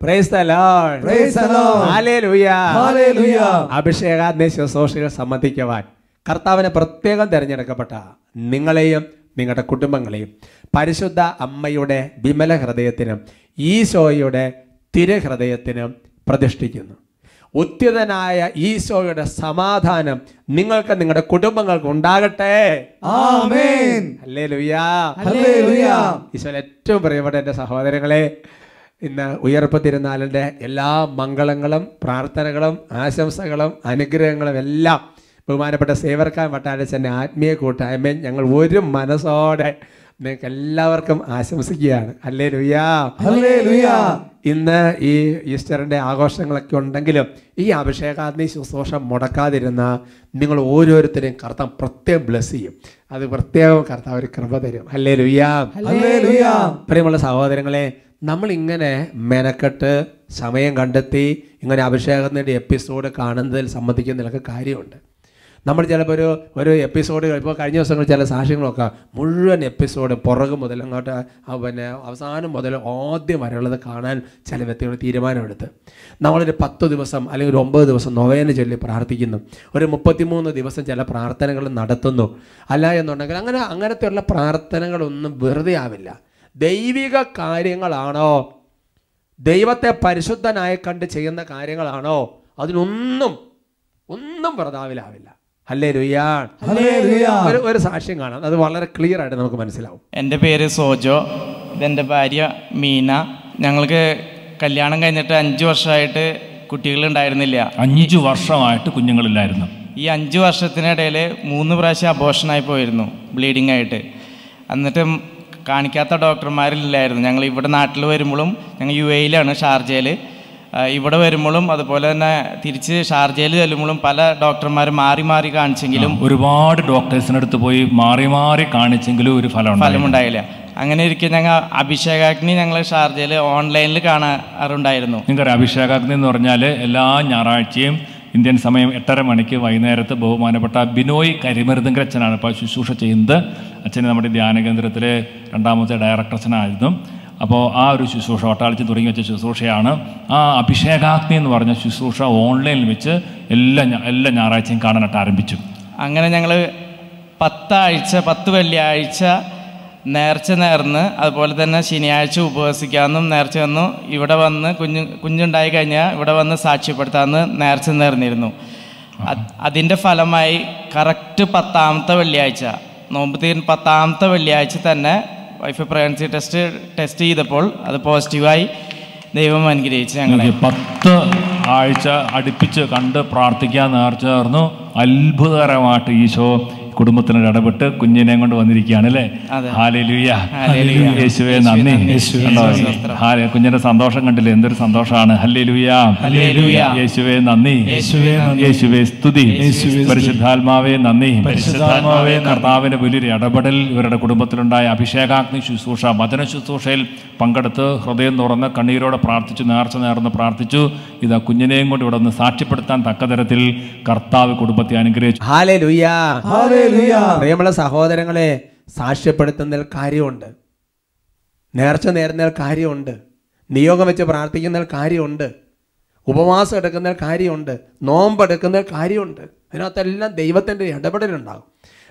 Praise social സംബന്ധിക്കുവാൻ കർത്താവിനെ പ്രത്യേകം തിരഞ്ഞെടുക്കപ്പെട്ട നിങ്ങളെയും നിങ്ങളുടെ കുടുംബങ്ങളെയും പരിശുദ്ധ അമ്മയുടെ വിമല ഹൃദയത്തിനും ഈശോയുടെ തിരഹൃദയത്തിനും പ്രതിഷ്ഠിക്കുന്നു. ഉത്യതനായ ഈശോയുടെ സമാധാനം നിങ്ങൾക്ക് നിങ്ങളുടെ കുടുംബങ്ങൾക്ക് ഉണ്ടാകട്ടെ. ഈശോയിൽ ഏറ്റവും പ്രിയപ്പെട്ട എന്റെ സഹോദരങ്ങളെ ഇന്ന് ഉയർപ്പ് തിരുനാളിന്റെ എല്ലാ മംഗളങ്ങളും പ്രാർത്ഥനകളും ആശംസകളും അനുഗ്രഹങ്ങളും എല്ലാം ബഹുമാനപ്പെട്ട സേവർക്കാൻ വട്ടാരച്ചന്റെ ആത്മീയ കൂട്ടായ്മയും ഞങ്ങൾ ഒരു മനസ്സോടെ നിങ്ങൾക്ക് എല്ലാവർക്കും ആശംസിക്കുകയാണ്. അല്ലേ ലുയാ. ഇന്ന് ഈ ഈസ്റ്ററിന്റെ ആഘോഷങ്ങളൊക്കെ ഉണ്ടെങ്കിലും ഈ അഭിഷേകാഗ്നി ശുശ്രൂഷ മുടക്കാതിരുന്ന നിങ്ങൾ ഓരോരുത്തരെയും കർത്താവ് പ്രത്യേകം ബ്ലെസ് ചെയ്യും. അത് പ്രത്യേകം കർത്താവ് ഒരു കൃപ തരും. അല്ലേ ലുയാമുള്ള. പ്രിയമുള്ള സഹോദരങ്ങളെ നമ്മൾ ഇങ്ങനെ മെനക്കെട്ട് സമയം കണ്ടെത്തി ഇങ്ങനെ അഭിഷേകത്തിന്റെ എപ്പിസോഡ് കാണുന്നതിൽ സംബന്ധിക്കുന്നതിലൊക്കെ കാര്യമുണ്ട്. നമ്മൾ ചിലപ്പോൾ ഒരു ഒരു എപ്പിസോഡ് ഇപ്പോൾ കഴിഞ്ഞ ദിവസങ്ങൾ ചില സാക്ഷ്യങ്ങളൊക്കെ മുഴുവൻ എപ്പിസോഡ് പുറകു മുതൽ അങ്ങോട്ട് പിന്നെ അവസാനം മുതൽ ആദ്യം വരെയുള്ളത് കാണാൻ ചില വ്യക്തികൾ തീരുമാനമെടുത്ത്. നമ്മളൊരു പത്ത് ദിവസം അല്ലെങ്കിൽ ഒരു ഒമ്പത് ദിവസം നൊവേന ചൊല്ലി പ്രാർത്ഥിക്കുന്നു. ഒരു മുപ്പത്തിമൂന്ന് ദിവസം ചില പ്രാർത്ഥനകൾ നടത്തുന്നു. അല്ല എന്നുണ്ടെങ്കിൽ അങ്ങനെ അങ്ങനത്തെയുള്ള പ്രാർത്ഥനകളൊന്നും വെറുതെ ആവില്ല. ദൈവിക കാര്യങ്ങളാണോ? ദൈവത്തെ പരിശുദ്ധനായി കണ്ട് ചെയ്യുന്ന കാര്യങ്ങളാണോ? അതിനൊന്നും ഒന്നും ഹല്ലേലൂയ. ഒരു ഒരു സാക്ഷ്യം കാണാം. അത് വളരെ ക്ലിയർ ആയിട്ട് നമുക്ക് മനസ്സിലാവും. എന്റെ പേര് സോജോ. ഇതെന്റെ ഭാര്യ മീന. ഞങ്ങൾക്ക് കല്യാണം കഴിഞ്ഞിട്ട് അഞ്ച് വർഷമായിട്ട് കുട്ടികൾ ഉണ്ടായിരുന്നില്ല അഞ്ചു വർഷമായിട്ട് കുഞ്ഞുങ്ങളില്ലായിരുന്നു. ഈ അഞ്ച് വർഷത്തിനിടയിൽ മൂന്ന് പ്രാവശ്യം അബോഷനായി പോയിരുന്നു ബ്ലീഡിംഗ് ആയിട്ട്. എന്നിട്ട് കാണിക്കാത്ത ഡോക്ടർമാരില്ലായിരുന്നു ഞങ്ങൾ ഇവിടെ നാട്ടിൽ വരുമ്പോഴും ഞങ്ങൾ യു എയിലാണ് ഷാർജയിൽ ഇവിടെ വരുമ്പോഴും അതുപോലെ തന്നെ തിരിച്ച് ഷാർജയിൽ ചെല്ലുമ്പോഴും പല ഡോക്ടർമാർ മാറി മാറി കാണിച്ചെങ്കിലും ഒരുപാട് ഡോക്ടേഴ്സിനടുത്ത് പോയി മാറി മാറി കാണിച്ചെങ്കിലും ഒരു ഫലം. ഫലമുണ്ടായില്ല. അങ്ങനെ ഇരിക്കെ ഞങ്ങൾ അഭിഷേകാഗ്നി ഞങ്ങൾ ഷാർജയിൽ ഓൺലൈനിൽ കാണാറുണ്ടായിരുന്നു. നിങ്ങൾക്കറിയാം അഭിഷേകാഗ്നി എന്ന് പറഞ്ഞാൽ എല്ലാ ഞായറാഴ്ചയും ഇന്ത്യൻ സമയം എട്ടര മണിക്ക് വൈകുന്നേരത്ത് ബഹുമാനപ്പെട്ട ബിനോയ് കരിമരുതങ്കർ അച്ഛനാണ് ഇപ്പോൾ ശുശ്രൂഷ ചെയ്യുന്നത്. അച്ഛന് നമ്മുടെ ധ്യാന കേന്ദ്രത്തിലെ രണ്ടാമത്തെ ഡയറക്ടർ അച്ഛനായിരുന്നു. അപ്പോൾ ആ ഒരു ശുശ്രൂഷ ഒട്ടാളിച്ച് തുടങ്ങി വെച്ച ശുശ്രൂഷയാണ്. ആ അഭിഷേകാഗ്നി എന്ന് പറഞ്ഞ ശുശ്രൂഷ ഓൺലൈനിൽ വെച്ച് എല്ലാ എല്ലാ ഞായറാഴ്ചയും കാണാനായിട്ട് ആരംഭിച്ചു. അങ്ങനെ ഞങ്ങൾ പത്താഴ്ച പത്ത് വെള്ളിയാഴ്ച നേർച്ച നേർന്ന് അതുപോലെ തന്നെ ശനിയാഴ്ച ഉപവസിക്കാമെന്നും നേർച്ച വന്നു. ഇവിടെ വന്ന് കുഞ്ഞു കുഞ്ഞുണ്ടായി കഴിഞ്ഞാൽ ഇവിടെ വന്ന് സാക്ഷ്യപ്പെടുത്താമെന്ന് നേർച്ച നേർന്നിരുന്നു. അത് അതിന്റെ ഫലമായി കറക്റ്റ് പത്താമത്തെ വെള്ളിയാഴ്ച നോമ്പ് തീർ പത്താമത്തെ വെള്ളിയാഴ്ച തന്നെ വൈഫ് പ്രഗ്നൻസി ടെസ്റ്റ് ടെസ്റ്റ് ചെയ്തപ്പോൾ അത് പോസിറ്റീവായി ദൈവം അനുഗ്രഹിച്ച് ഞങ്ങളെ. പത്ത് ആഴ്ച അടുപ്പിച്ച് കണ്ട് പ്രാർത്ഥിക്കാൻ നേർച്ച അത്ഭുതകരമായിട്ട് ഈശോ കുടുംബത്തിനോട് ഇടപെട്ട് കുഞ്ഞിനെ കൊണ്ട് വന്നിരിക്കുകയാണ് അല്ലേ. ഹാലേലൂയ. യേശുവേ നന്ദി. ഹാലെ കുഞ്ഞിന്റെ സന്തോഷം കണ്ടില്ലേ? എന്തൊരു സന്തോഷമാണ്. ഹല്ലേലൂയ. യേശുവേ നന്ദി. യേശുവേ സ്തുതി. പരിശുദ്ധാത്മാവേ നന്ദി. കർത്താവിന്റെ വലിയൊരു ഇടപെടൽ ഇവരുടെ കുടുംബത്തിലുണ്ടായ അഭിഷേകാഗ്നി ശുശ്രൂഷ വചന ശുശ്രൂഷയിൽ പങ്കെടുത്ത് ഹൃദയം തുറന്ന് കണ്ണീരോടെ പ്രാർത്ഥിച്ചു നേർച്ച നേർന്ന് പ്രാർത്ഥിച്ചു. ഇത് ആ കുഞ്ഞിനെയും കൊണ്ട് ഇവിടെ നിന്ന് സാക്ഷ്യപ്പെടുത്താൻ തക്ക തരത്തിൽ കർത്താവ് കുടുംബത്തെ അനുഗ്രഹിച്ചു. പ്രിയമുള്ള സഹോദരങ്ങളെ സാക്ഷ്യപ്പെടുത്തുന്നതിൽ കാര്യമുണ്ട്. നേർച്ച നേരുന്നതിൽ കാര്യമുണ്ട്. നിയോഗം വെച്ച് പ്രാർത്ഥിക്കുന്നതിൽ കാര്യമുണ്ട്. ഉപവാസം എടുക്കുന്ന കാര്യമുണ്ട്. നോമ്പ് എടുക്കുന്നതിൽ കാര്യമുണ്ട്. അതിനകത്തെല്ലാം ദൈവത്തിന്റെ ഇടപെടലുണ്ടാകും.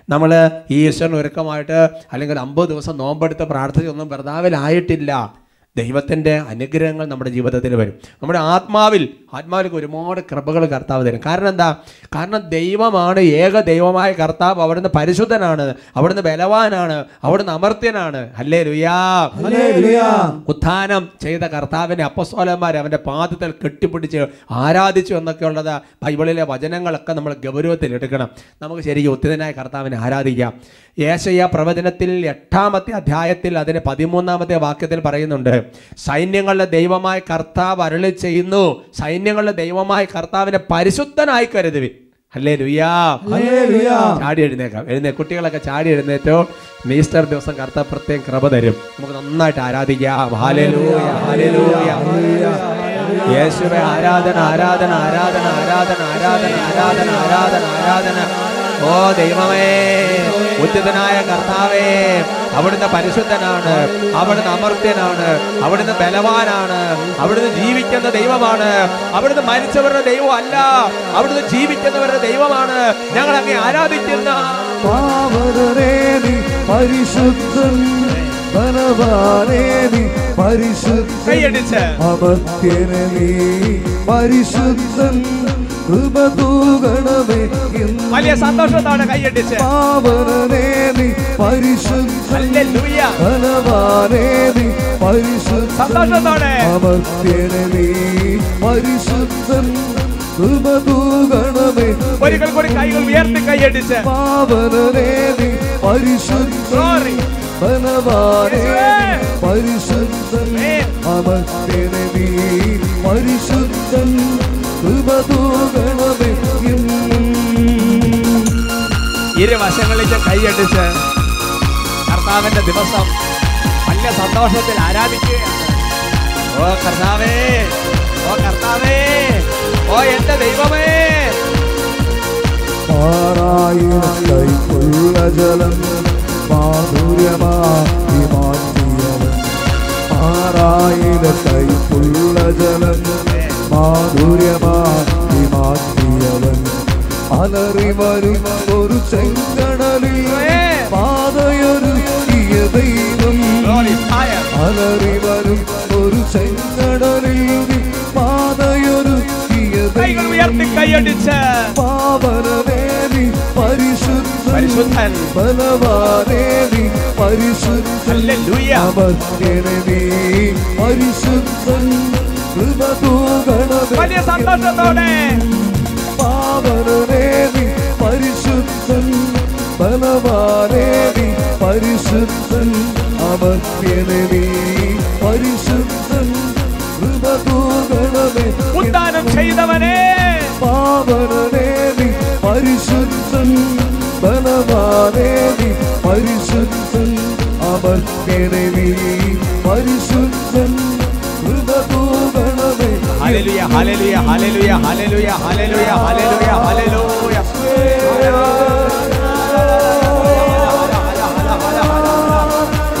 നമ്മൾ ഈ ഈശ്വരന് ഒരുക്കമായിട്ട് അല്ലെങ്കിൽ അമ്പത് ദിവസം നോമ്പെടുത്ത് പ്രാർത്ഥിച്ചൊന്നും വെറുതാവിലായിട്ടില്ല ദൈവത്തിന്റെ അനുഗ്രഹങ്ങൾ നമ്മുടെ ജീവിതത്തിൽ വരും. നമ്മുടെ ആത്മാവിൽ ആത്മാവിലേക്ക് ഒരുപാട് കൃപകൾ കർത്താവ് തരും. കാരണം എന്താ? കാരണം ദൈവമാണ് ഏക ദൈവമായ കർത്താവ്. അവിടുന്ന് പരിശുദ്ധനാണ്. അവിടുന്ന് ബലവാനാണ്. അവിടുന്ന് അമർത്യനാണ്. അല്ലേ ലുയാ. ഉത്ഥാനം ചെയ്ത കർത്താവിനെ അപ്പസ്വലന്മാർ അവന്റെ പാദത്തിൽ കെട്ടിപ്പിടിച്ച് ആരാധിച്ചു എന്നൊക്കെ ഉള്ളത് ബൈബിളിലെ വചനങ്ങളൊക്കെ നമ്മൾ ഗൗരവത്തിൽ എടുക്കണം. നമുക്ക് ശരിക്കും ഉത്തിതനായ കർത്താവിനെ ആരാധിക്കാം. ഏശയ്യ പ്രവചനത്തിൽ എട്ടാമത്തെ അധ്യായത്തിൽ അതിന് പതിമൂന്നാമത്തെ വാക്യത്തിൽ പറയുന്നുണ്ട്. സൈന്യങ്ങളുടെ ദൈവമായ കർത്താവ് അരളി ചെയ്യുന്നു. സൈന്യങ്ങളുടെ ദൈവമായ കർത്താവിനെ പരിശുദ്ധനായി കരുതുവിൻ. അല്ലേ ലുയാ. ചാടി എഴുന്നേക്കാം. എഴുന്നേ. കുട്ടികളൊക്കെ ചാടി എഴുന്നേറ്റോ. ഈസ്റ്റർ ദിവസം കർത്താവ് പ്രത്യേകം കൃപ തരും. നമുക്ക് നന്നായിട്ട് ആരാധിക്കാം. ഹാലേലൂയ ഹാലേലൂയ യേശുവെ ആരാധന ആരാധന ആരാധന ആരാധന ആരാധന ആരാധന ആരാധന ആരാധന. ഓ ദൈവമേ ഉചിതനായ കർത്താവേ അവിടുന്ന് പരിശുദ്ധനാണ് അവിടുന്ന് അമർത്യനാണ് അവിടുന്ന് ബലവാനാണ് അവിടുന്ന് ജീവിക്കുന്ന ദൈവമാണ്. അവിടുന്ന് മരിച്ചവരുടെ ദൈവം അല്ല അവിടുന്ന് ജീവിക്കുന്നവരുടെ ദൈവമാണ്. ഞങ്ങൾ അങ്ങേ ആരാധിക്കുന്ന പരിശുദ്ധൻ അമർത്യനെ നീ പരിശുദ്ധൻ. കൃപ തൂകണമേ വലിയ സന്തോഷത്തോടെ കൈയടിച്ച് പാവനേ നീ പരിശുദ്ധൻ ഹല്ലേലൂയ. ധനവാനേ നീ പരിശുദ്ധൻ സന്തോഷത്തോടെ അമർത്യനെ നീ പരിശുദ്ധൻ കൃപ തൂകണമേ ഒരിക്കൽ കൂടി കൈകൾ ഉയർത്തി കൈയടിച്ച് പാവനേ നീ. ബലവാനേ പരിശുദ്ധൻ. അമർത്യനെ നീ പരിശുദ്ധൻ ഇന്നും. ഇരുവശങ്ങളിലേക്ക് കൈയടിച്ച് കർത്താവിന്റെ ദിവസം വലിയ സന്തോഷത്തിൽ ആരാധിക്കുകയാണ്. ഓ കർത്താവേ ഓ കർത്താവേ ഓ എന്റെ ദൈവമേ. കൈക്കുള്ള ജലം മാധുര്യമാക്കി മാറ്റിയവൻ. ആറായിരം കൈക്കുള്ള ജലം മാധുര്യമാറ്റിമാറ്റിയവൻ അലറി വരും ഒരു ചെങ്കടലിൽ പാതയൊരുക്കിയ ദൈവം അലറി വരും ഒരു ചെങ്കടലിൽ പാതയൊരുക്കിയ കൈയടിച്ച്. പാവനദേവി പരിശുദ്ധൻ ബലവാദേവി പരിശുദ്ധൻ അവൻ പരിശുദ്ധൻ വലിയ സന്തോഷത്തോടെ. പാവനേവി പരിശുദ്ധൻ. ബലവാനേവി പരിശുദ്ധൻ. അമർത്യനവി പരിശുദ്ധൻ. കൃപതൂകണമേ ഉദ്ധാനം ചെയ്തവനെ. പാവനേവി പരിശുദ്ധൻ. ബലവാനേവി പരിശുദ്ധ ഹല്ലേലൂയ ഹല്ലേലൂയ ഹല്ലേലൂയ ഹല്ലേലൂയ ഹല്ലേലൂയ ഹല്ലേലൂയ ഹല്ലേലൂയ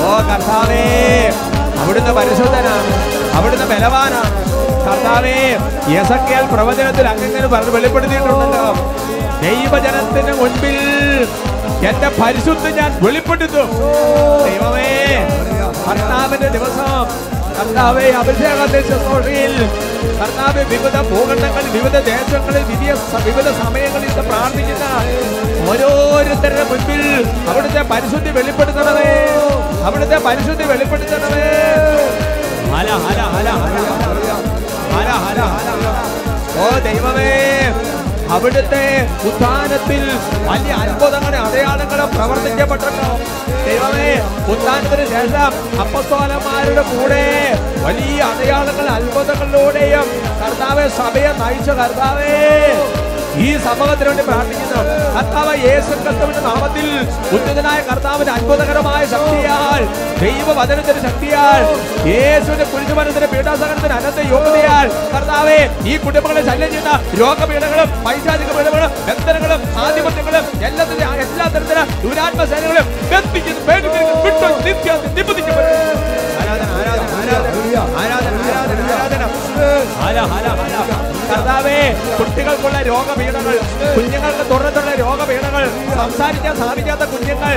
ഓ കർത്താവേ അവിടുന്ന് പരിശുദ്ധനാണ് അവിടുന്ന് ബലവാനാണ്. കർത്താവേ യസക്കേൽ പ്രവചനത്തിൽ അങ്ങനെ പറഞ്ഞ് വെളിപ്പെടുത്തിയിട്ടുണ്ടല്ലോ. ദൈവജനത്തിന് മുൻപിൽ എന്റെ പരിശുദ്ധ ഞാൻ വെളിപ്പെടുത്തും ദൈവമേ കർത്താവിന്റെ ദിവസം കർത്താവെ അഭിഷേകത്തെ തൊഴിൽ. കർത്താവ് വിവിധ ഭൂഖണ്ഡങ്ങളിൽ വിവിധ ദേശങ്ങളിൽ വിവിധ വിവിധ സമയങ്ങളിൽ പ്രാർത്ഥിക്കുന്ന ഓരോരുത്തരുടെ മുൻപിൽ അവിടുത്തെ പരിശുദ്ധി വെളിപ്പെടുത്തണമേ. അവിടുത്തെ പരിശുദ്ധി വെളിപ്പെടുത്തണമേ. ഹല ഹല ഹല ഹല ഹല ഹല ഹല. ഓ ദൈവമേ അവിടുത്തെ ഉത്ഥാനത്തിൽ വലിയ അത്ഭുതങ്ങളെ അടയാളങ്ങളെ പ്രവർത്തിക്കപ്പെട്ടല്ലോ ദൈവമേ ഉത്ഥാനത്തിന് ശേഷം അപ്പസ്തോലന്മാരുടെ കൂടെ വലിയ അടയാളങ്ങൾ അത്ഭുതങ്ങളിലൂടെയും കർത്താവെ സഭയെ നയിച്ച കർത്താവേ. ഈ സമൂഹത്തിന് വേണ്ടി പ്രാർത്ഥിക്കുന്നു. കർത്താവ് യേശു ക്രിസ്തുവിന്റെ നാമത്തിൽ ഉന്നതനായ കർത്താവിന്റെ അത്ഭുതകരമായ ശക്തിയാൽ ദൈവവചനത്തിന്റെ ശക്തിയാൽ യേശുവിന്റെ കുരിശുമരണത്തിന്റെ പീഠാസഹനത്തിന് അനന്ത യോഗ്യതയാൽ കർത്താവെ ഈ കുടുംബങ്ങളെ ശല്യം ചെയ്യുന്ന രോഗപീഠങ്ങളും പൈശാചിക പീഠങ്ങളും ബന്ധനങ്ങളും ആധിപത്യങ്ങളും എല്ലാത്തിന്റെ എല്ലാ തരത്തിലും ദുരാത്മ സേനകളും ബന്ധിക്കുന്നു ആരാധന ആരാധന ആരാധന ആരാധന ആരാധന. ആരാധന ആരാധന. കർത്താവേ കുട്ടികൾക്കുള്ള രോഗപീഠങ്ങൾ കുഞ്ഞുങ്ങൾക്ക് തുറന്നുള്ള രോഗപീഠങ്ങൾ സംസാരിക്കാൻ സാധിക്കാത്ത കുഞ്ഞുങ്ങൾ.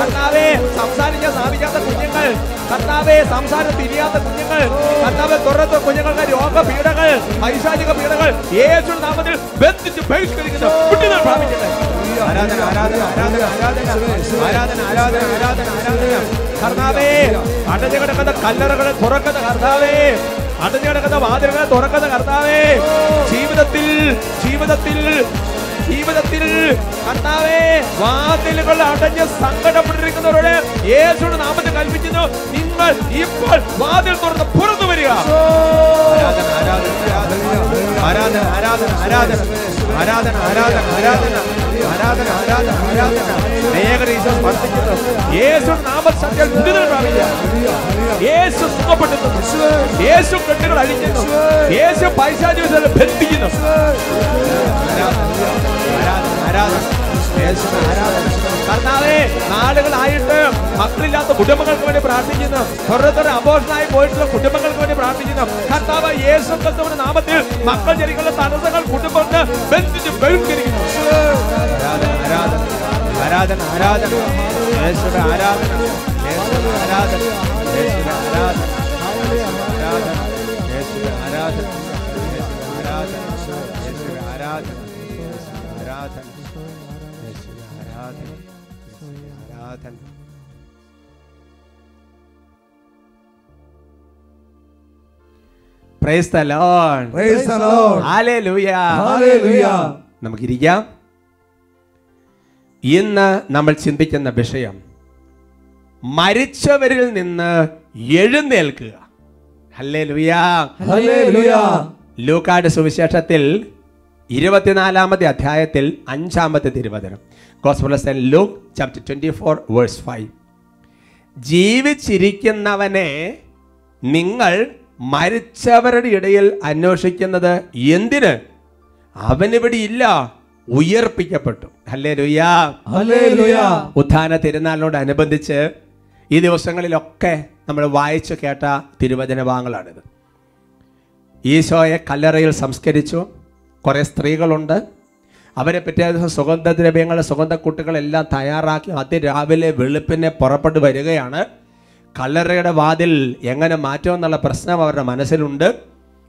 കർത്താവേ സംസാരിക്കാൻ സാധിക്കാത്ത കുഞ്ഞുങ്ങൾ. കർത്താവേ സംസാരം തിരിയാത്ത കുഞ്ഞുങ്ങൾ. കർത്താവെ തുറന്ന കുഞ്ഞുങ്ങളുടെ രോഗപീഠങ്ങൾ പൈശാചിക പീഠങ്ങൾ യേശു നാമത്തിൽ ബന്ധിച്ച് ബഹിഷ്കരിക്കുന്നു കുട്ടികൾ പ്രാപിക്കട്ടെ. ആരാധന ആരാധന ആരാധന ആരാധന ആരാധന ആരാധന ആരാധന ആരാധന. കർത്താവേ അടഞ്ഞു കിടക്കുന്ന കല്ലറകളെ തുറക്കുന്ന കർത്താവേ അടഞ്ഞു കിടക്കുന്ന വാതിലുകളെ തുറക്കുന്ന കർത്താവേ ജീവിതത്തിൽ ജീവിതത്തിൽ ജീവിതത്തിൽ കർത്താവേ വാതിലുകൾ അടഞ്ഞ് സങ്കടപ്പെട്ടിരിക്കുന്നവരോട് യേശുയുടെ നാമത്തിൽ കൽപ്പിക്കുന്നു. നിങ്ങൾ ഇപ്പോൾ വാതിൽ തുറന്ന് പുറത്തു വരിക. ആരാധന ആരാധന ആരാധന ആരാധന ആരാധന. ആരാധന ആരാധന ആരാധന ആരാധന ആരാധന ആരാധന. ഈശോ സ്പർശിക്കുന്നു യേശു നാമസത്യം വിടുതൽ പ്രാപിക്കുക യേശു സുഖപ്പെടുത്തുന്നു യേശു കെട്ടുകൾ അഴിക്കുന്നു. യേശു പൈശാചികളെ ബന്ധിക്കുന്നു. ആരാധന ആരാധന. കർത്താവേ നാളുകളായിട്ട് മക്കളില്ലാത്ത കുടുംബങ്ങൾക്ക് വേണ്ടി പ്രാർത്ഥിക്കുന്നു. ഓരോരുത്തർ അബോഷനായി പോയിട്ടുള്ള കുടുംബങ്ങൾക്ക് വേണ്ടി പ്രാർത്ഥിക്കുന്നു. കർത്താവ് യേശു നാമത്തിൽ മക്കൾ ജനിക്കുന്ന തടസ്സങ്ങൾ കുടുംബത്തെ ബന്ധിച്ച് ബഹിഷ്കരിക്കുന്നു. ആരാധന ആരാധന ആരാധന യേശുടെ ആരാധന യേശുടെ ആരാധന യേശുടെ ആരാധന ആരാധന യേശുടെ ആരാധന യേശുടെ ആരാധന യേശുടെ ആരാധന യേശുടെ ആരാധന. ആരാധന ലോർഡ് ലോർഡ് നമുക്കിരിക്കാം. ഇന്ന് നമ്മൾ ചിന്തിക്കുന്ന വിഷയം മരിച്ചവരിൽ നിന്ന് എഴുന്നേൽക്കുക. ഹല്ലേലൂയ. ഹല്ലേലൂയ. ലൂക്കാട് സുവിശേഷത്തിൽ ഇരുപത്തിനാലാമത്തെ അധ്യായത്തിൽ അഞ്ചാമത്തെ തിരുവചനം. Gospels Luke chapter twenty four verse five. ജീവിച്ചിരിക്കുന്നവനെ നിങ്ങൾ മരിച്ചവരുടെ ഇടയിൽ അന്വേഷിക്കുന്നത് എന്തിന്? അവനിവിടെ ഇല്ല ഉയർപ്പിക്കപ്പെട്ടു. അല്ലേ ലുയാ. ഉത്ഥാന തിരുനാളിനോടനുബന്ധിച്ച് ഈ ദിവസങ്ങളിലൊക്കെ നമ്മൾ വായിച്ചു കേട്ട തിരുവചന ഭാഗങ്ങളാണിത് ഈശോയെ കല്ലറയിൽ സംസ്കരിച്ചു കുറേ സ്ത്രീകളുണ്ട്. അവരെ പിറ്റേ ദിവസം സുഗന്ധദ്രവ്യങ്ങൾ സുഗന്ധക്കുട്ടുകളെല്ലാം തയ്യാറാക്കി അതിരാവിലെ വെളുപ്പിനെ പുറപ്പെട്ടു വരികയാണ്. കല്ലറയുടെ വാതിൽ എങ്ങനെ മാറ്റുമെന്നുള്ള പ്രശ്നം അവരുടെ മനസ്സിലുണ്ട്.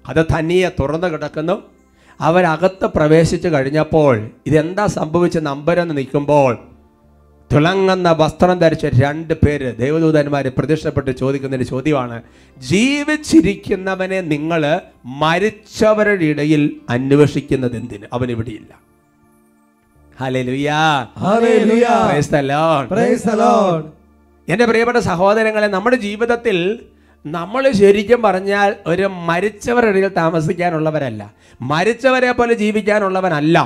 അത് തനിയെ തുറന്നു കിടക്കുന്നു. അവരകത്ത് പ്രവേശിച്ചു കഴിഞ്ഞപ്പോൾ ഇതെന്താ സംഭവിച്ച നമ്പരെന്ന് നിൽക്കുമ്പോൾ തിളങ്ങുന്ന വസ്ത്രം ധരിച്ച രണ്ട് പേര് ദേവദൂതന്മാർ പ്രത്യക്ഷപ്പെട്ട് ചോദിക്കുന്ന ഒരു ചോദ്യമാണ് ജീവിച്ചിരിക്കുന്നവനെ നിങ്ങൾ മരിച്ചവരുടെ ഇടയിൽ അന്വേഷിക്കുന്നത് എന്തിന്? അവൻ ഇവിടെയില്ല. എന്റെ പ്രിയപ്പെട്ട സഹോദരങ്ങളെ നമ്മുടെ ജീവിതത്തിൽ നമ്മൾ ശരിക്കും പറഞ്ഞാൽ ഒരു മരിച്ചവരുടെ ഇടയിൽ താമസിക്കാനുള്ളവരല്ല. മരിച്ചവരെ പോലെ ജീവിക്കാനുള്ളവനല്ല.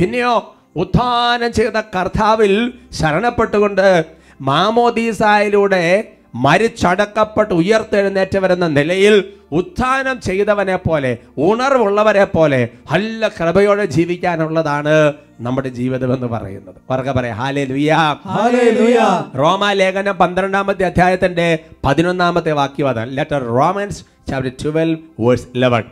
പിന്നെയോ ഉത്ഥാനം ചെയ്ത കർത്താവിൽ ശരണപ്പെട്ടുകൊണ്ട് മാമോദീസായിലൂടെ മരിച്ചടക്കപ്പെട്ട് ഉയർത്തെഴുന്നേറ്റവരെന്ന നിലയിൽ ഉത്ഥാനം ചെയ്തവനെ പോലെ ഉണർവുള്ളവരെ പോലെ നല്ല കൃപയോടെ ജീവിക്കാനുള്ളതാണ് നമ്മുടെ ജീവിതം എന്ന് പറയുന്നത്. വർഗ പറയാം. ഹാലേ ലുയാ Hallelujah. റോമാലേഖനം പന്ത്രണ്ടാമത്തെ അധ്യായത്തിന്റെ പതിനൊന്നാമത്തെ വാക്യം അതാണ്. Letter Romans chapter twelve verse eleven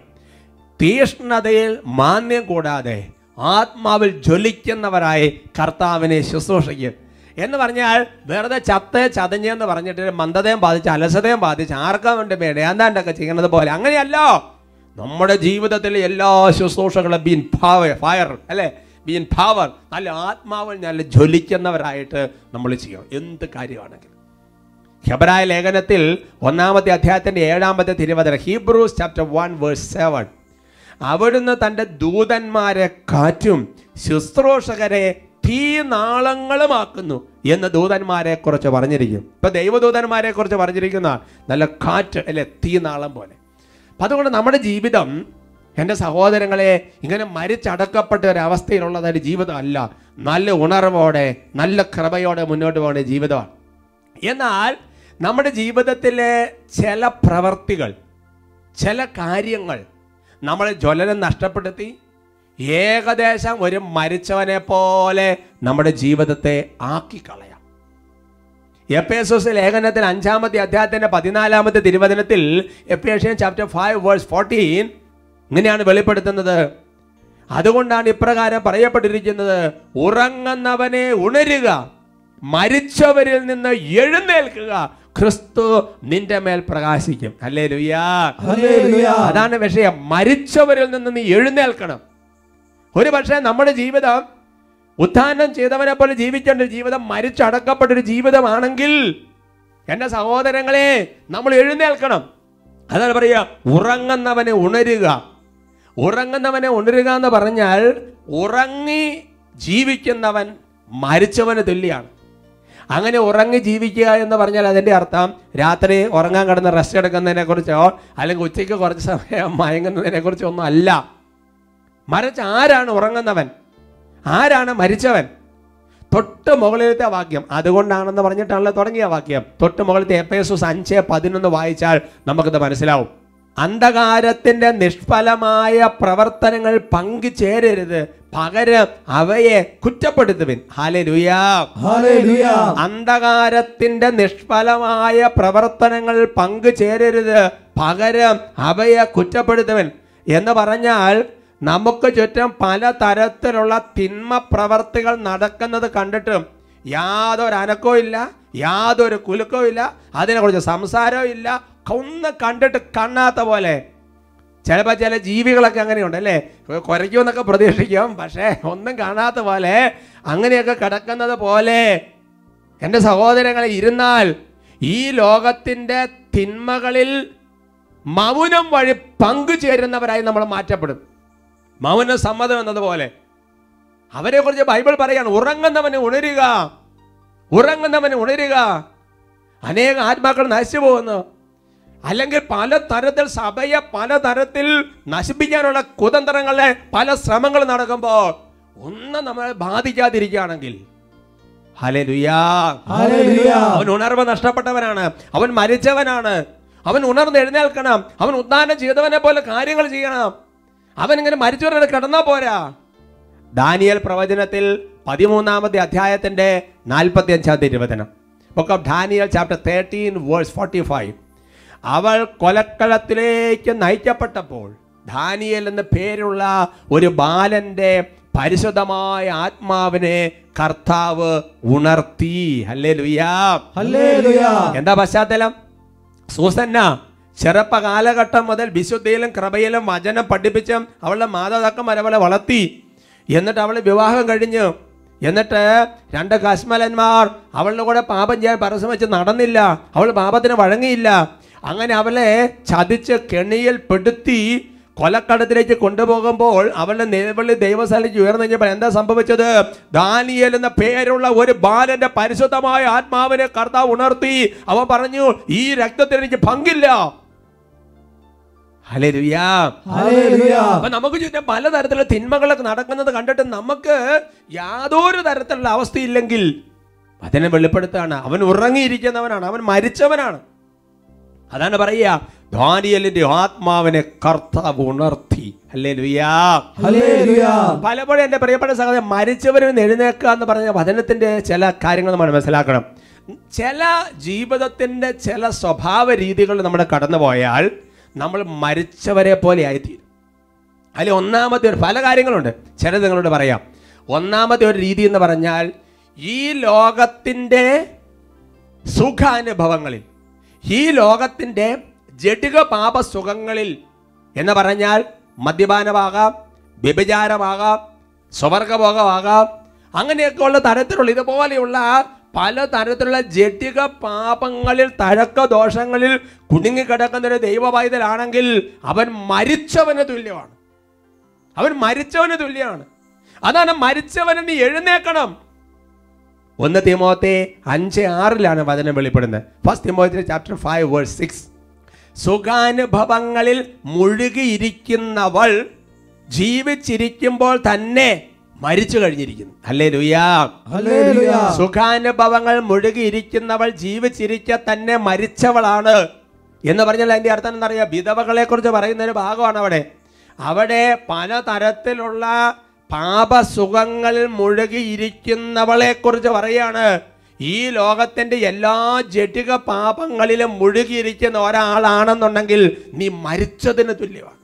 തീഷ്ണതയിൽ മാന്യം കൂടാതെ ആത്മാവിൽ ജ്വലിക്കുന്നവരായി കർത്താവിനെ ശുശ്രൂഷിക്കും. എന്ന് പറഞ്ഞാൽ വെറുതെ ചത്ത് ചതഞ്ഞെന്ന് പറഞ്ഞിട്ട് മന്ദതയും ബാധിച്ച് അലസതയും ബാധിച്ച് ആർക്കും വേണ്ടി വേണ്ട എന്താണ്ടൊക്കെ ചെയ്യുന്നത് പോലെ? അങ്ങനെയല്ലോ. നമ്മുടെ ജീവിതത്തിലെ എല്ലാ ശുശ്രൂഷകളും ബീൻ ഫയർ ഫയർ അല്ലേ? ബീൻ പവർ നല്ല ആത്മാവിൽ നല്ല ജ്വലിക്കുന്നവരായിട്ട് നമ്മൾ ചെയ്യണം. എന്ത് കാര്യമാണെങ്കിലും. ഹെബ്രായ ലേഖനത്തിൽ ഒന്നാമത്തെ അധ്യായത്തിന്റെ ഏഴാമത്തെ തിരുവതിര Hebrews chapter one verse seven അവിടുന്ന് തന്റെ ദൂതന്മാരെ കാറ്റും ശുശ്രൂഷകരെ തീ നാളങ്ങളുമാക്കുന്നു എന്ന് ദൂതന്മാരെ കുറിച്ച് പറഞ്ഞിരിക്കും. ഇപ്പൊ ദൈവദൂതന്മാരെ കുറിച്ച് പറഞ്ഞിരിക്കുന്ന നല്ല കാറ്റ് അല്ലെ തീ നാളം പോലെ. അപ്പൊ അതുകൊണ്ട് നമ്മുടെ ജീവിതം എന്റെ സഹോദരങ്ങളെ ഇങ്ങനെ മരിച്ചടക്കപ്പെട്ട ഒരു അവസ്ഥയിലുള്ളതൊരു ജീവിതം അല്ല നല്ല ഉണർവോടെ നല്ല കൃപയോടെ മുന്നോട്ട് പോകുന്ന ജീവിതമാണ്. എന്നാൽ നമ്മുടെ ജീവിതത്തിലെ ചില പ്രവർത്തികൾ ചില കാര്യങ്ങൾ നമ്മളെ ജ്വലനം നഷ്ടപ്പെടുത്തി. ഏകദേശം ഒരു മരിച്ചവനെ പോലെ നമ്മുടെ ജീവിതത്തെ ആക്കിക്കളയാം. എപ്പേസോസ് ലേഖനത്തിൽ അഞ്ചാമത്തെ അധ്യായത്തിന്റെ പതിനാലാമത്തെ തിരുവചനത്തിൽ Ephesian chapter five verse fourteen ഇങ്ങനെയാണ് വെളിപ്പെടുത്തുന്നത്. അതുകൊണ്ടാണ് ഇപ്രകാരം പറയപ്പെട്ടിരിക്കുന്നത്. ഉറങ്ങുന്നവനെ ഉണരുക മരിച്ചവരിൽ നിന്ന് എഴുന്നേൽക്കുക ക്രിസ്തു നിന്റെ മേൽ പ്രകാശിക്കും. അല്ലേ ലുയാ. അതാണ് വിഷയം. മരിച്ചവരിൽ നിന്ന് നീ എഴുന്നേൽക്കണം. ഒരു പക്ഷേ നമ്മുടെ ജീവിതം ഉത്ഥാനം ചെയ്തവനെ പോലെ ജീവിക്കേണ്ട ഒരു ജീവിതം മരിച്ചടക്കപ്പെട്ട ഒരു ജീവിതമാണെങ്കിൽ എന്റെ സഹോദരങ്ങളെ നമ്മൾ എഴുന്നേൽക്കണം. അതാണ് പറയുക ഉറങ്ങുന്നവനെ ഉണരുക. ഉറങ്ങുന്നവനെ ഉണരുക എന്ന് പറഞ്ഞാൽ ഉറങ്ങി ജീവിക്കുന്നവൻ മരിച്ചവന് തുല്യാണ്. അങ്ങനെ ഉറങ്ങി ജീവിക്കുക എന്ന് പറഞ്ഞാൽ അതിന്റെ അർത്ഥം രാത്രി ഉറങ്ങാൻ കിടന്ന് റെസ്റ്റ് എടുക്കുന്നതിനെക്കുറിച്ചോ അല്ലെങ്കിൽ ഉച്ചയ്ക്ക് കുറച്ച് സമയം മയങ്ങുന്നതിനെ കുറിച്ചോ ഒന്നും അല്ല. മറിച്ച് ആരാണ് ഉറങ്ങുന്നവൻ? ആരാണ് മരിച്ചവൻ? തൊട്ട് മുകളിലത്തെ വാക്യം. അതുകൊണ്ടാണെന്ന് പറഞ്ഞിട്ടാണല്ലോ തുടങ്ങിയ വാക്യം. തൊട്ട് മുകളിലത്തെ എപ്പേസൂസ് അഞ്ച് പതിനൊന്ന് വായിച്ചാൽ നമുക്കിത് മനസ്സിലാവും. അന്ധകാരത്തിന്റെ നിഷ്ഫലമായ പ്രവർത്തനങ്ങൾ പങ്കുചേരരുത്. പകരം അവയെ കുറ്റപ്പെടുത്തുവിൻ. അന്ധകാരത്തിന്റെ നിഷ്ഫലമായ പ്രവർത്തനങ്ങൾ പങ്കുചേരരുത്. പകരം അവയെ കുറ്റപ്പെടുത്തുവൻ. എന്ന് പറഞ്ഞാൽ നമുക്ക് ചുറ്റും പല തരത്തിലുള്ള തിന്മ പ്രവർത്തികൾ നടക്കുന്നത് കണ്ടിട്ടും യാതൊരു അനക്കവും ഇല്ല യാതൊരു കുലുക്കവും ഇല്ല അതിനെക്കുറിച്ച് സംസാരവും ഇല്ല. ഒന്ന് കണ്ടിട്ട് കാണാത്ത പോലെ ചിലപ്പോൾ ചില ജീവികളൊക്കെ അങ്ങനെയുണ്ട് അല്ലേ? കുരയ്ക്കുമെന്നൊക്കെ പ്രതീക്ഷിക്കും പക്ഷേ ഒന്നും കാണാത്ത പോലെ അങ്ങനെയൊക്കെ കിടക്കുന്നത് പോലെ. എന്റെ സഹോദരങ്ങളെ ഇരുന്നാൽ ഈ ലോകത്തിന്റെ തിന്മകളിൽ മൗനം വഴി പങ്കുചേരുന്നവരായി നമ്മൾ മാറ്റപ്പെടും. മൗന സമ്മതം എന്നതുപോലെ. അവരെ കുറിച്ച് ബൈബിൾ പറയാണ് ഉറങ്ങുന്നവന് ഉണരുക ഉറങ്ങുന്നവന് ഉണരുക. അനേക ആത്മാക്കൾ നശിച്ചു പോകുന്നു. അല്ലെങ്കിൽ പല തരത്തിൽ സഭയെ പല തരത്തിൽ നശിപ്പിക്കാനുള്ള കുതന്ത്രങ്ങളെ പല ശ്രമങ്ങൾ നടക്കുമ്പോൾ ഒന്നും നമ്മളെ ബാധിക്കാതിരിക്കുകയാണെങ്കിൽ. അവൻ ഉണർവ് നഷ്ടപ്പെട്ടവനാണ്. അവൻ മരിച്ചവനാണ്. അവൻ ഉണർന്ന് എഴുന്നേൽക്കണം. അവൻ ഉദ്ധാനം ചെയ്തവനെ പോലെ കാര്യങ്ങൾ ചെയ്യണം. അവൻ ഇങ്ങനെ മരിച്ചവരുടെ കിടന്നാ പോരാ. ദാനിയൽ പ്രവചനത്തിൽ പതിമൂന്നാമത്തെ അധ്യായത്തിന്റെ നാൽപ്പത്തി അഞ്ചാമത്തെ ഇരുപതിനം. Book of Daniel chapter thirteen verse forty five അവൾ കൊലക്കളത്തിലേക്ക് നയിക്കപ്പെട്ടപ്പോൾ ദാനിയൽ എന്ന പേരുള്ള ഒരു ബാലന്റെ പരിശുദ്ധമായ ആത്മാവിനെ കർത്താവ് ഉണർത്തി. ഹല്ലേ ലുയാ എന്താ പശ്ചാത്തലം? സൂസന്ന ചെറുപ്പ കാലഘട്ടം മുതൽ വിശുദ്ധയിലും കൃപയിലും വചനം പഠിപ്പിച്ചും അവളുടെ മാതാപിതാക്കന്മാർ അവളെ വളർത്തി. എന്നിട്ട് അവൾ വിവാഹം കഴിഞ്ഞു എന്നിട്ട് രണ്ട് കശ്മലന്മാർ അവളുടെ കൂടെ പാപം ചെയ്യാൻ പരസ്യം വെച്ച് നടന്നില്ല. അവൾ പാപത്തിന് വഴങ്ങിയില്ല. അങ്ങനെ അവളെ ചതിച്ച് കെണിയിൽ പെടുത്തി കൊലക്കടത്തിലേക്ക് കൊണ്ടുപോകുമ്പോൾ അവളുടെ നിലവിളി ദൈവസ്ഥലേക്ക് ഉയർന്നു കഴിഞ്ഞപ്പോൾ എന്താ സംഭവിച്ചത്? ദാനിയൽ എന്ന പേരുള്ള ഒരു ബാലന്റെ പരിശുദ്ധമായ ആത്മാവിനെ കർത്താവ് ഉണർത്തി. അവൻ പറഞ്ഞു ഈ രക്തത്തിൽ എനിക്ക് പങ്കില്ല നമുക്ക് ചുറ്റും പലതരത്തിലുള്ള തിന്മകളൊക്കെ നടക്കുന്നത് കണ്ടിട്ട് നമുക്ക് യാതൊരു തരത്തിലുള്ള അവസ്ഥയില്ലെങ്കിൽ അതിനെ വെളിപ്പെടുത്താണ് അവൻ ഉറങ്ങിയിരിക്കുന്നവനാണ്. അവൻ മരിച്ചവനാണ്. അതാണ് പറയുക. ധാനിയലിന്റെ ആത്മാവിനെ കർത്താവ് ഉണർത്തി. പലപ്പോഴും എന്റെ പ്രിയപ്പെട്ട സഹോദരൻ മരിച്ചവരിൽ നിന്ന് എഴുന്നേക്കുക എന്ന് പറഞ്ഞ വചനത്തിന്റെ ചില കാര്യങ്ങൾ നമ്മൾ മനസ്സിലാക്കണം. ചില ജീവിതത്തിന്റെ ചില സ്വഭാവ രീതികൾ നമ്മുടെ കടന്നു പോയാൽ നമ്മൾ മരിച്ചവരെ പോലെ ആയിത്തീരും. അതിൽ ഒന്നാമത്തെ ഒരു പല കാര്യങ്ങളുണ്ട്. ചിലത് നിങ്ങളോട് പറയാം. ഒന്നാമത്തെ ഒരു രീതി എന്ന് പറഞ്ഞാൽ ഈ ലോകത്തിന്റെ സുഖാനുഭവങ്ങളിൽ ഈ ലോകത്തിന്റെ ജടിക പാപസുഖങ്ങളിൽ എന്ന് പറഞ്ഞാൽ മദ്യപാനമാകാം വ്യഭിചാരമാകാം സ്വർഗഭോഗമാകാം അങ്ങനെയൊക്കെ ഉള്ള തരത്തിലുള്ള ഇതുപോലെയുള്ള പല തരത്തിലുള്ള ജട്ടിക പാപങ്ങളിൽ തഴക്ക ദോഷങ്ങളിൽ കുടുങ്ങിക്കിടക്കുന്ന ഒരു ദൈവവൈതലാണെങ്കിൽ അവൻ മരിച്ചവന് തുല്യമാണ്. അവൻ മരിച്ചവന് തുല്യമാണ്. അതാണ് മരിച്ചവനെന്ന് എഴുന്നേക്കണം ഒന്ന് തിമോത്തെ അഞ്ച് ആറിലാണ് വചനം വെളിപ്പെടുന്നത്. First Timothy chapter five verse six സുഖാനുഭവങ്ങളിൽ മുഴുകിയിരിക്കുന്നവൾ ജീവിച്ചിരിക്കുമ്പോൾ തന്നെ മരിച്ചു കഴിഞ്ഞിരിക്കുന്നു. അല്ലേ ലുയാ സുഖാനുഭവങ്ങൾ മുഴുകിയിരിക്കുന്നവൾ ജീവിച്ചിരിക്കെ തന്നെ മരിച്ചവളാണ്. എന്ന് പറഞ്ഞാൽ അതിന്റെ അർത്ഥം എന്താ പറയുക വിധവകളെ കുറിച്ച് പറയുന്ന ഒരു ഭാഗമാണ് അവിടെ. അവിടെ പലതരത്തിലുള്ള പാപസുഖങ്ങളിൽ മുഴുകിയിരിക്കുന്നവളെ കുറിച്ച് പറയാണ്. ഈ ലോകത്തിന്റെ എല്ലാ ജടിക പാപങ്ങളിലും മുഴുകിയിരിക്കുന്ന ഒരാളാണെന്നുണ്ടെങ്കിൽ നീ മരിച്ചതിന് തുല്യമാണ്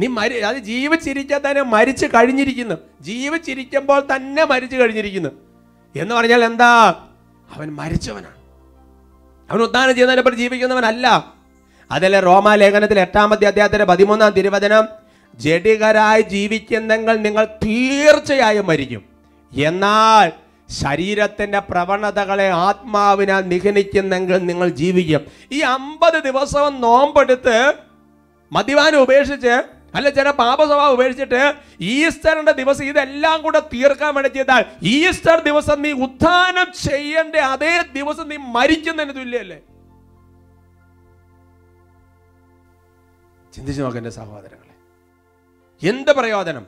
നീ മരി അത് ജീവിച്ചിരിക്കാൻ തന്നെ മരിച്ചു കഴിഞ്ഞിരിക്കുന്നു. ജീവിച്ചിരിക്കുമ്പോൾ തന്നെ മരിച്ചു കഴിഞ്ഞിരിക്കുന്നു. എന്ന് പറഞ്ഞാൽ എന്താ? അവൻ മരിച്ചവനാണ്. അവൻ ഉദ്ധാനം ചെയ്യുന്നതിനപ്പുറം ജീവിക്കുന്നവനല്ല. അതല്ലേ റോമാലേഖനത്തിൽ എട്ടാമത്തെ അദ്ദേഹത്തിന്റെ പതിമൂന്നാം തിരുവചനം ജഡികരായി ജീവിക്കുന്നെങ്കിൽ നിങ്ങൾ തീർച്ചയായും മരിക്കും. എന്നാൽ ശരീരത്തിന്റെ പ്രവണതകളെ ആത്മാവിനാൽ നിഗനിക്കുന്നെങ്കിൽ നിങ്ങൾ ജീവിക്കും. ഈ അമ്പത് ദിവസവും നോമ്പെടുത്ത് മദ്യപാനം ഉപേക്ഷിച്ച് അല്ല ചില പാപസ്വഭാവം ഉപേക്ഷിച്ചിട്ട് ഈസ്റ്ററിന്റെ ദിവസം ഇതെല്ലാം കൂടെ തീർക്കാൻ വേണ്ടി ചെയ്താൽ ഈസ്റ്റർ ദിവസം നീ ഉത്ഥാനം ചെയ്യേണ്ട അതേ ദിവസം നീ മരിക്കുന്നതിന് തുല്യല്ലേ ചിന്തിച്ചു നോക്കേണ്ട സഹോദരൻ. എന്ത് പ്രയോജനം?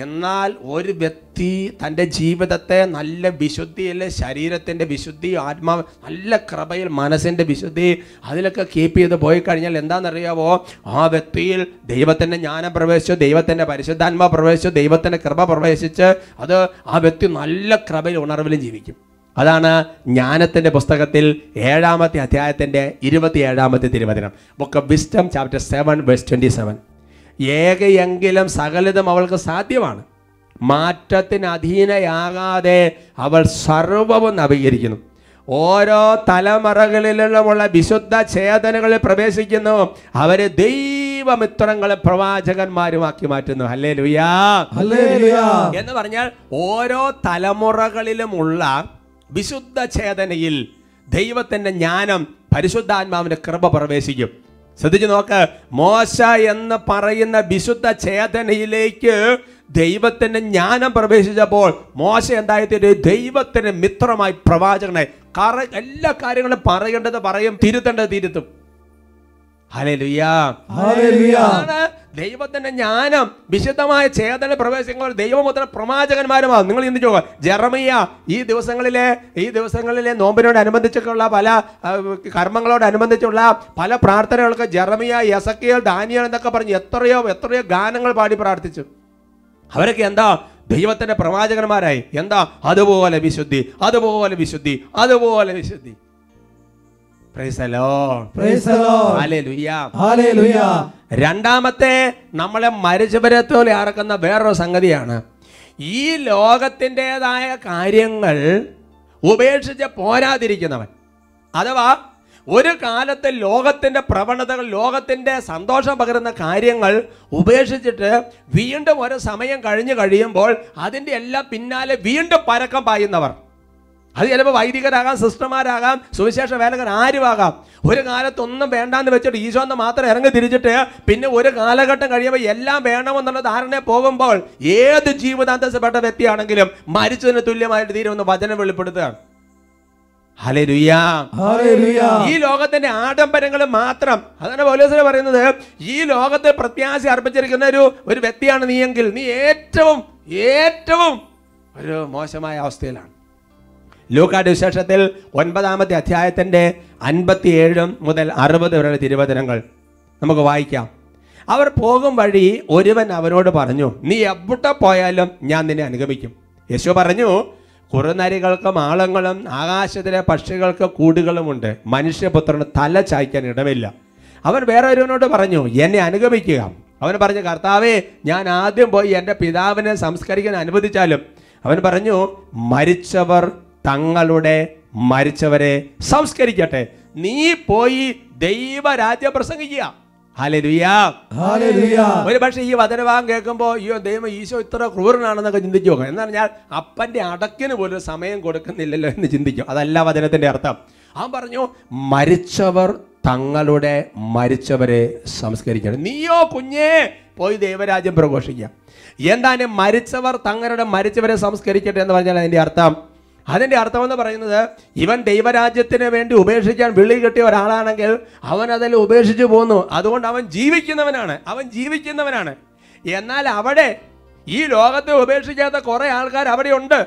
എന്നാൽ ഒരു വ്യക്തി തന്റെ ജീവിതത്തെ നല്ല വിശുദ്ധിയിൽ ശരീരത്തിന്റെ വിശുദ്ധി ആത്മാവ് നല്ല കൃപയിൽ മനസ്സിന്റെ വിശുദ്ധി അതിലൊക്കെ കീപ്പ് ചെയ്ത് പോയി കഴിഞ്ഞാൽ എന്താണെന്നറിയാവോ? ആ വ്യക്തിയിൽ ദൈവത്തിന്റെ ജ്ഞാനം പ്രവേശിച്ചു ദൈവത്തിന്റെ പരിശുദ്ധാത്മ പ്രവേശിച്ചു ദൈവത്തിന്റെ കൃപ പ്രവേശിച്ച് അത് ആ വ്യക്തി നല്ല കൃപയിൽ ഉണർവിലും ജീവിക്കും. അതാണ് ജ്ഞാനത്തിന്റെ പുസ്തകത്തിൽ ഏഴാമത്തെ അധ്യായത്തിന്റെ ഇരുപത്തിയേഴാമത്തെ തിരുവചനം. Book of Wisdom chapter seven verse twenty seven ഏകയെങ്കിലും സകലതും അവൾക്ക് സാധ്യമാണ്. മാറ്റത്തിന് അധീനയാകാതെ അവൾ സർവവും നവീകരിക്കുന്നു. ഓരോ തലമുറകളിലുമുള്ള വിശുദ്ധ ചേതനകളിൽ പ്രവേശിക്കുന്നു. അവരെ ദൈവമിത്രങ്ങളെ പ്രവാചകന്മാരുമാക്കി മാറ്റുന്നു. അല്ലേ ലുയാ എന്ന് പറഞ്ഞാൽ ഓരോ തലമുറകളിലുമുള്ള വിശുദ്ധ ചേതനയിൽ ദൈവത്തിന്റെ ജ്ഞാനം പരിശുദ്ധാത്മാവിന്റെ കൃപ പ്രവേശിക്കും. ശ്രദ്ധിച്ചു നോക്ക് മോശ എന്ന് പറയുന്ന വിശുദ്ധ ചേതനയിലേക്ക് ദൈവത്തിന്റെ ജ്ഞാനം പ്രവേശിച്ചപ്പോൾ മോശ എന്തായിത്തീരും? ദൈവത്തിന്റെ മിത്രമായി പ്രവാചകനെ എല്ലാ കാര്യങ്ങളും പറയേണ്ടത് പറയും തിരുത്തേണ്ടത് തിരുത്തും. ദൈവത്തിന്റെ ജ്ഞാനം. വിശുദ്ധമായ ചേതന പ്രവേശിക്കുമ്പോൾ ദൈവമുദ്ര പ്രവാചകന്മാരുമാണ് നിങ്ങൾ ചിന്തിച്ചു ചോദിക്കുക ജെറമിയ ഈ ദിവസങ്ങളിലെ ഈ ദിവസങ്ങളിലെ നോമ്പിനോട് നോമ്പിനോടനുബന്ധിച്ചൊക്കെയുള്ള പല കർമ്മങ്ങളോട് അനുബന്ധിച്ചുള്ള പല പ്രാർത്ഥനകൾക്ക് ജെറമിയ യസക്കിയൽ ദാനിയൽ എന്നൊക്കെ പറഞ്ഞ് എത്രയോ എത്രയോ ഗാനങ്ങൾ പാടി പ്രാർത്ഥിച്ചു. അവരൊക്കെ എന്താ? ദൈവത്തിന്റെ പ്രവാചകന്മാരായി. എന്താ? അതുപോലെ വിശുദ്ധി അതുപോലെ വിശുദ്ധി അതുപോലെ വിശുദ്ധി. രണ്ടാമത്തെ നമ്മളെ മരിച്ചവരത്തോലെ ആർക്കുന്ന വേറൊരു സംഗതിയാണ്. ഈ ലോകത്തിന്റെതായ കാര്യങ്ങൾ ഉപേക്ഷിച്ച് പോരാതിരിക്കുന്നവൻ. അഥവാ ഒരു കാലത്ത് ലോകത്തിന്റെ പ്രവണതകൾ ലോകത്തിന്റെ സന്തോഷം പകരുന്ന കാര്യങ്ങൾ ഉപേക്ഷിച്ചിട്ട് വീണ്ടും ഒരു സമയം കഴിഞ്ഞു കഴിയുമ്പോൾ അതിന്റെ എല്ലാം പിന്നാലെ വീണ്ടും പരക്കം പായുന്നവർ. അത് ചിലപ്പോൾ വൈദികരാകാം സിസ്റ്റർമാരാകാം സുവിശേഷ വേലകർ ആരുമാകാം. ഒരു കാലത്തൊന്നും വേണ്ടാന്ന് വെച്ചിട്ട് ഈശോ എന്ന് മാത്രം ഇറങ്ങി തിരിച്ചിട്ട് പിന്നെ ഒരു കാലഘട്ടം കഴിയുമ്പോൾ എല്ലാം വേണമെന്നുള്ള ധാരണ പോകുമ്പോൾ ഏത് ജീവിതാന്തസപ്പെട്ട വ്യക്തിയാണെങ്കിലും മരിച്ചതിന് തുല്യമായിട്ട് തീരുമെന്ന് വചനം വെളിപ്പെടുത്തുകയാണ് ഈ ലോകത്തിന്റെ ആഡംബരങ്ങൾ മാത്രം അതാണ് പോലീസിന് പറയുന്നത് ഈ ലോകത്തെ പ്രത്യാശ അർപ്പിച്ചിരിക്കുന്ന ഒരു ഒരു വ്യക്തിയാണ് നീയെങ്കിൽ നീ ഏറ്റവും ഏറ്റവും ഒരു മോശമായ അവസ്ഥയിലാണ്. ലൂക്കാട് വിശേഷത്തിൽ ഒൻപതാമത്തെ അധ്യായത്തിന്റെ അൻപത്തിയേഴും മുതൽ അറുപത് വരെയുള്ള തിരുവചനങ്ങൾ നമുക്ക് വായിക്കാം. അവർ പോകും വഴി ഒരുവൻ അവനോട് പറഞ്ഞു നീ എവിടെ പോയാലും ഞാൻ നിന്നെ അനുഗമിക്കും. യേശു പറഞ്ഞു കുറുനരികൾക്കും ആളങ്ങളും ആകാശത്തിലെ പക്ഷികൾക്ക് കൂടുകളുമുണ്ട് മനുഷ്യപുത്രന് തല ചായ്ക്കാൻ ഇടമില്ല. അവൻ വേറൊരുവനോട് പറഞ്ഞു എന്നെ അനുഗമിക്കുക. അവൻ പറഞ്ഞു കർത്താവേ ഞാൻ ആദ്യം പോയി എന്റെ പിതാവിനെ സംസ്കരിക്കാൻ അനുവദിച്ചാലും. അവൻ പറഞ്ഞു മരിച്ചവർ തങ്ങളുടെ മരിച്ചവരെ സംസ്കരിക്കട്ടെ. നീ പോയി ദൈവരാജ്യം പ്രസംഗിക്കുക. ഒരു പക്ഷേ ഈ വചനഭാഗം കേൾക്കുമ്പോൾ അയ്യോ ദൈവം ഈശോ ഇത്ര ക്രൂരനാണെന്നൊക്കെ ചിന്തിച്ചു നോക്കാം. എന്ന് പറഞ്ഞാൽ അപ്പന്റെ അടക്കിന് പോലും സമയം കൊടുക്കുന്നില്ലല്ലോ എന്ന് ചിന്തിക്കും. അതല്ല വചനത്തിന്റെ അർത്ഥം. അവൻ പറഞ്ഞു മരിച്ചവർ തങ്ങളുടെ മരിച്ചവരെ സംസ്കരിക്കണം. നീയോ കുഞ്ഞേ പോയി ദൈവരാജ്യം പ്രഘോഷിക്കുക എന്താണ് മരിച്ചവർ തങ്ങളുടെ മരിച്ചവരെ സംസ്കരിക്കട്ടെ എന്ന് പറഞ്ഞാൽ അതിന്റെ അർത്ഥം അതിന്റെ അർത്ഥം എന്ന് പറയുന്നത് ഇവൻ ദൈവരാജ്യത്തിന് വേണ്ടി ഉപേക്ഷിക്കാൻ വിളി കിട്ടിയ ഒരാളാണെങ്കിൽ അവൻ അതിൽ ഉപേക്ഷിച്ചു പോന്നു. അതുകൊണ്ട് അവൻ ജീവിക്കുന്നവനാണ്. അവൻ ജീവിക്കുന്നവനാണ്. എന്നാൽ അവിടെ ഈ ലോകത്തെ ഉപേക്ഷിക്കാത്ത കുറേ ആൾക്കാർ അവിടെ ഉണ്ട്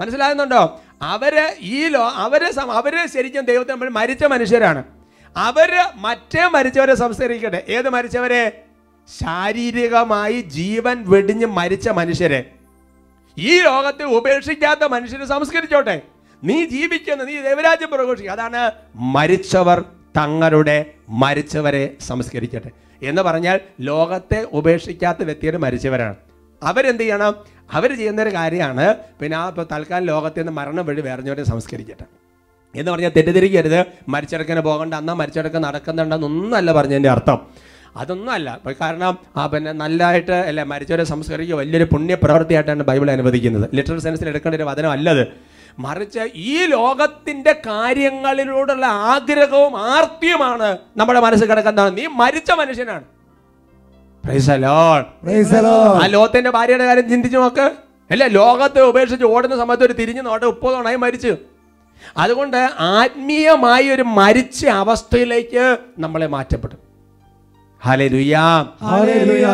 മനസ്സിലാകുന്നുണ്ടോ? അവർ ഈ ലോ അവർ അവർ ശരിക്കും ദൈവത്തെ മരിച്ച മനുഷ്യരാണ്. അവർ മറ്റേ മരിച്ചവരെ സംസ്കരിക്കട്ടെ. ഏത് മരിച്ചവരെ? ശാരീരികമായി ജീവൻ വെടിഞ്ഞ് മരിച്ച മനുഷ്യരെ. ഈ ലോകത്തെ ഉപേക്ഷിക്കാത്ത മനുഷ്യനെ സംസ്കരിച്ചോട്ടെ. നീ ജീവിക്കുന്ന നീ ദേവരാജ്യം പ്രഘോഷിക്കുക അതാണ് മരിച്ചവർ തങ്ങളുടെ മരിച്ചവരെ സംസ്കരിക്കട്ടെ. എന്ന് പറഞ്ഞാൽ ലോകത്തെ ഉപേക്ഷിക്കാത്ത വ്യക്തിയുടെ മരിച്ചവരാണ്. അവരെന്ത് ചെയ്യണം? അവർ ചെയ്യുന്നൊരു കാര്യമാണ് പിന്നെ ആ ഇപ്പോൾ തൽക്കാലം ലോകത്തിൽ നിന്ന് മരണം വഴി വേറഞ്ഞവരെ സംസ്കരിക്കട്ടെ. എന്ന് പറഞ്ഞാൽ തെറ്റിദ്ധരിക്കരുത്. മരിച്ചടക്കിന് പോകണ്ട അന്നാ മരിച്ചടക്ക് നടക്കുന്നുണ്ടെന്നൊന്നല്ല പറഞ്ഞതിന്റെ അർത്ഥം. അതൊന്നും അല്ല കാരണം ആ പിന്നെ നല്ലതായിട്ട് അല്ല മരിച്ചവരെ സംസ്കരിക്കുക വലിയൊരു പുണ്യ പ്രവൃത്തിയായിട്ടാണ് ബൈബിൾ അനുവദിക്കുന്നത്. ലിറ്ററൽ സെൻസിൽ എടുക്കേണ്ട ഒരു വചനം അല്ലത്. മറിച്ച് ഈ ലോകത്തിന്റെ കാര്യങ്ങളിലൂടെയുള്ള ആഗ്രഹവും ആർത്തിയുമാണ് നമ്മുടെ മനസ്സിൽ കിടക്കുന്നത്. നീ മരിച്ച മനുഷ്യനാണ്. ആ ലോകത്തിന്റെ ഭാര്യയുടെ കാര്യം ചിന്തിച്ചു നോക്ക്. അല്ലെ ലോകത്തെ ഉപേക്ഷിച്ച് ഓടുന്ന സമയത്ത് ഒരു തിരിഞ്ഞു നോട്ടെ മുപ്പതോണായി മരിച്ചു. അതുകൊണ്ട് ആത്മീയമായി ഒരു മരിച്ച അവസ്ഥയിലേക്ക് നമ്മളെ മാറ്റപ്പെടും.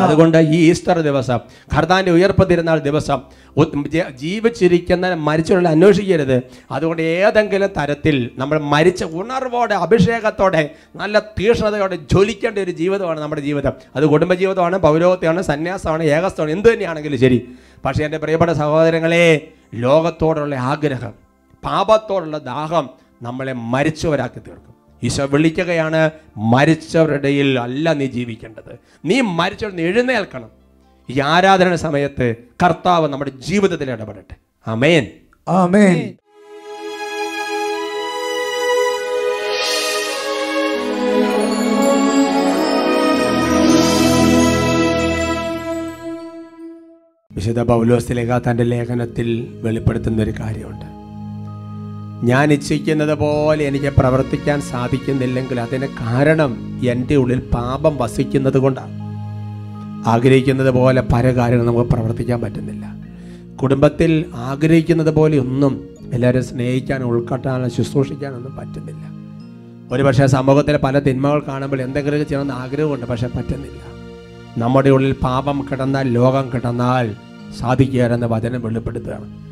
അതുകൊണ്ട് ഈ ഈസ്റ്റർ ദിവസം ഖർദാന്റെ ഉയർപ്പ് തിരുന്നാൾ ദിവസം ജീവിച്ചിരിക്കുന്ന മരിച്ചുള്ള അന്വേഷിക്കരുത്. അതുകൊണ്ട് ഏതെങ്കിലും തരത്തിൽ നമ്മൾ മരിച്ച ഉണർവോടെ അഭിഷേകത്തോടെ നല്ല തീഷ്ണതയോടെ ജ്വലിക്കേണ്ട ഒരു ജീവിതമാണ് നമ്മുടെ ജീവിതം. അത് കുടുംബജീവിതമാണ് പൗരോഗത്യമാണ് സന്യാസമാണ് ഏകസ്ഥമാണ് എന്ത് തന്നെയാണെങ്കിലും ശരി. പക്ഷേ എന്റെ പ്രിയപ്പെട്ട സഹോദരങ്ങളെ ലോകത്തോടുള്ള ആഗ്രഹം പാപത്തോടുള്ള ദാഹം നമ്മളെ മരിച്ചവരാക്കി തീർക്കും. ഈശോ വിളിക്കുകയാണ് മരിച്ചവരുടെ അല്ല നീ ജീവിക്കേണ്ടത്. നീ മരിച്ചവർ എഴുന്നേൽക്കണം. ഈ ആരാധന സമയത്ത് കർത്താവ് നമ്മുടെ ജീവിതത്തിൽ ഇടപെടട്ടെ. അമേൻ അമേൻ വിശുദ്ധ പൗലോസ് ലേഖ തന്റെ ലേഖനത്തിൽ വെളിപ്പെടുത്തുന്ന ഒരു കാര്യമുണ്ട്. ഞാൻ ഇച്ഛിക്കുന്നത് പോലെ എനിക്ക് പ്രവർത്തിക്കാൻ സാധിക്കുന്നില്ലെങ്കിൽ അതിന് കാരണം എന്റെ ഉള്ളിൽ പാപം വസിക്കുന്നത് കൊണ്ടാണ്. ആഗ്രഹിക്കുന്നത് പോലെ പല കാര്യങ്ങളും നമുക്ക് പ്രവർത്തിക്കാൻ പറ്റുന്നില്ല. കുടുംബത്തിൽ ആഗ്രഹിക്കുന്നത് പോലെ ഒന്നും എല്ലാവരും സ്നേഹിക്കാനും ഉൾക്കൊട്ടാനും ശുശ്രൂഷിക്കാനൊന്നും പറ്റുന്നില്ല. ഒരുപക്ഷെ സമൂഹത്തിലെ പല തിന്മകൾ കാണുമ്പോൾ എന്തെങ്കിലും ചെയ്യണമെന്ന് ആഗ്രഹമുണ്ട് പക്ഷെ പറ്റുന്നില്ല. നമ്മുടെ ഉള്ളിൽ പാപം കിടന്നാൽ ലോകം കിടന്നാൽ സാധിക്കുക എന്ന വചനം വെളിപ്പെടുത്തുകയാണ്.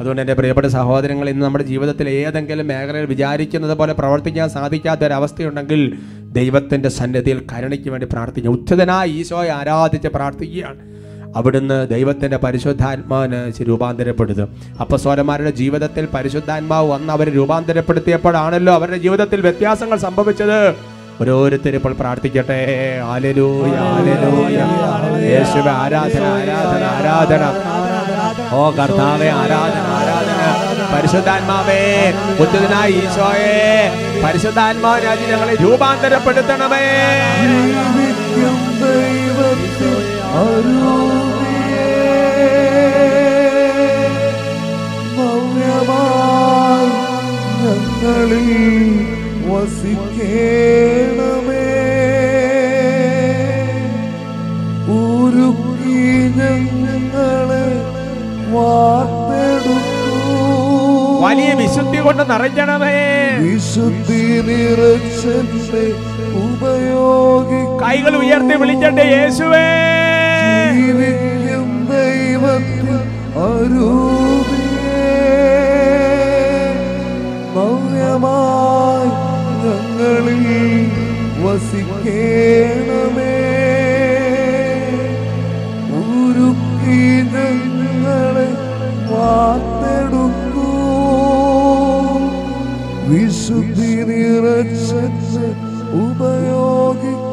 അതുകൊണ്ട് എന്റെ പ്രിയപ്പെട്ട സഹോദരങ്ങൾ ഇന്ന് നമ്മുടെ ജീവിതത്തിൽ ഏതെങ്കിലും മേഖലയിൽ വിചാരിക്കുന്നത് പോലെ പ്രവർത്തിക്കാൻ സാധിക്കാത്ത ഒരവസ്ഥയുണ്ടെങ്കിൽ ദൈവത്തിന്റെ സന്നിധിയിൽ കരുണയ്ക്ക് വേണ്ടി പ്രാർത്ഥിക്കുക. ഉച്ചതനായി ഈശോയെ ആരാധിച്ച് പ്രാർത്ഥിക്കുകയാണ്. അവിടുന്ന് ദൈവത്തിന്റെ പരിശുദ്ധാത്മാവിന് രൂപാന്തരപ്പെടുന്നത് അപ്പസ്വരന്മാരുടെ ജീവിതത്തിൽ പരിശുദ്ധാത്മാവ് വന്ന് അവരെ രൂപാന്തരപ്പെടുത്തിയപ്പോഴാണല്ലോ അവരുടെ ജീവിതത്തിൽ വ്യത്യാസങ്ങൾ സംഭവിച്ചത്. ഓരോരുത്തരും ഇപ്പോൾ പ്രാർത്ഥിക്കട്ടെ. ആലലൂയ ആലലൂയ യേശുവ ആരാധന ആരാധന ആരാധന. ഓ കർത്താവെ ആരാധന ആരാധന. പരിശുദ്ധാത്മാവേ ഉച്ചതനായ ഈശോയെ രാജ്യം ഞങ്ങളെ രൂപാന്തരപ്പെടുത്തണമേ. ഞങ്ങളിൽ വസിക്കേണമേ. ഉരുക്കി ഞങ്ങളെ വലിയ വിശുദ്ധി കൊണ്ട് നിറഞ്ഞണമേ. വിശുദ്ധി നിറച്ചെ ഉപയോഗി കൈകൾ ഉയർത്തി വിളിച്ചണ്ടേ യേശുവേ. ദൈവത്തിൽ അരൂപിയേ ഞങ്ങളിൽ വസിക്കേണമേ. ഉരുക്കി ഞങ്ങൾ കാത്തെടുക്കൂ. വിശുദ്ധി നിറച്ച ഉപയോഗിക്കും.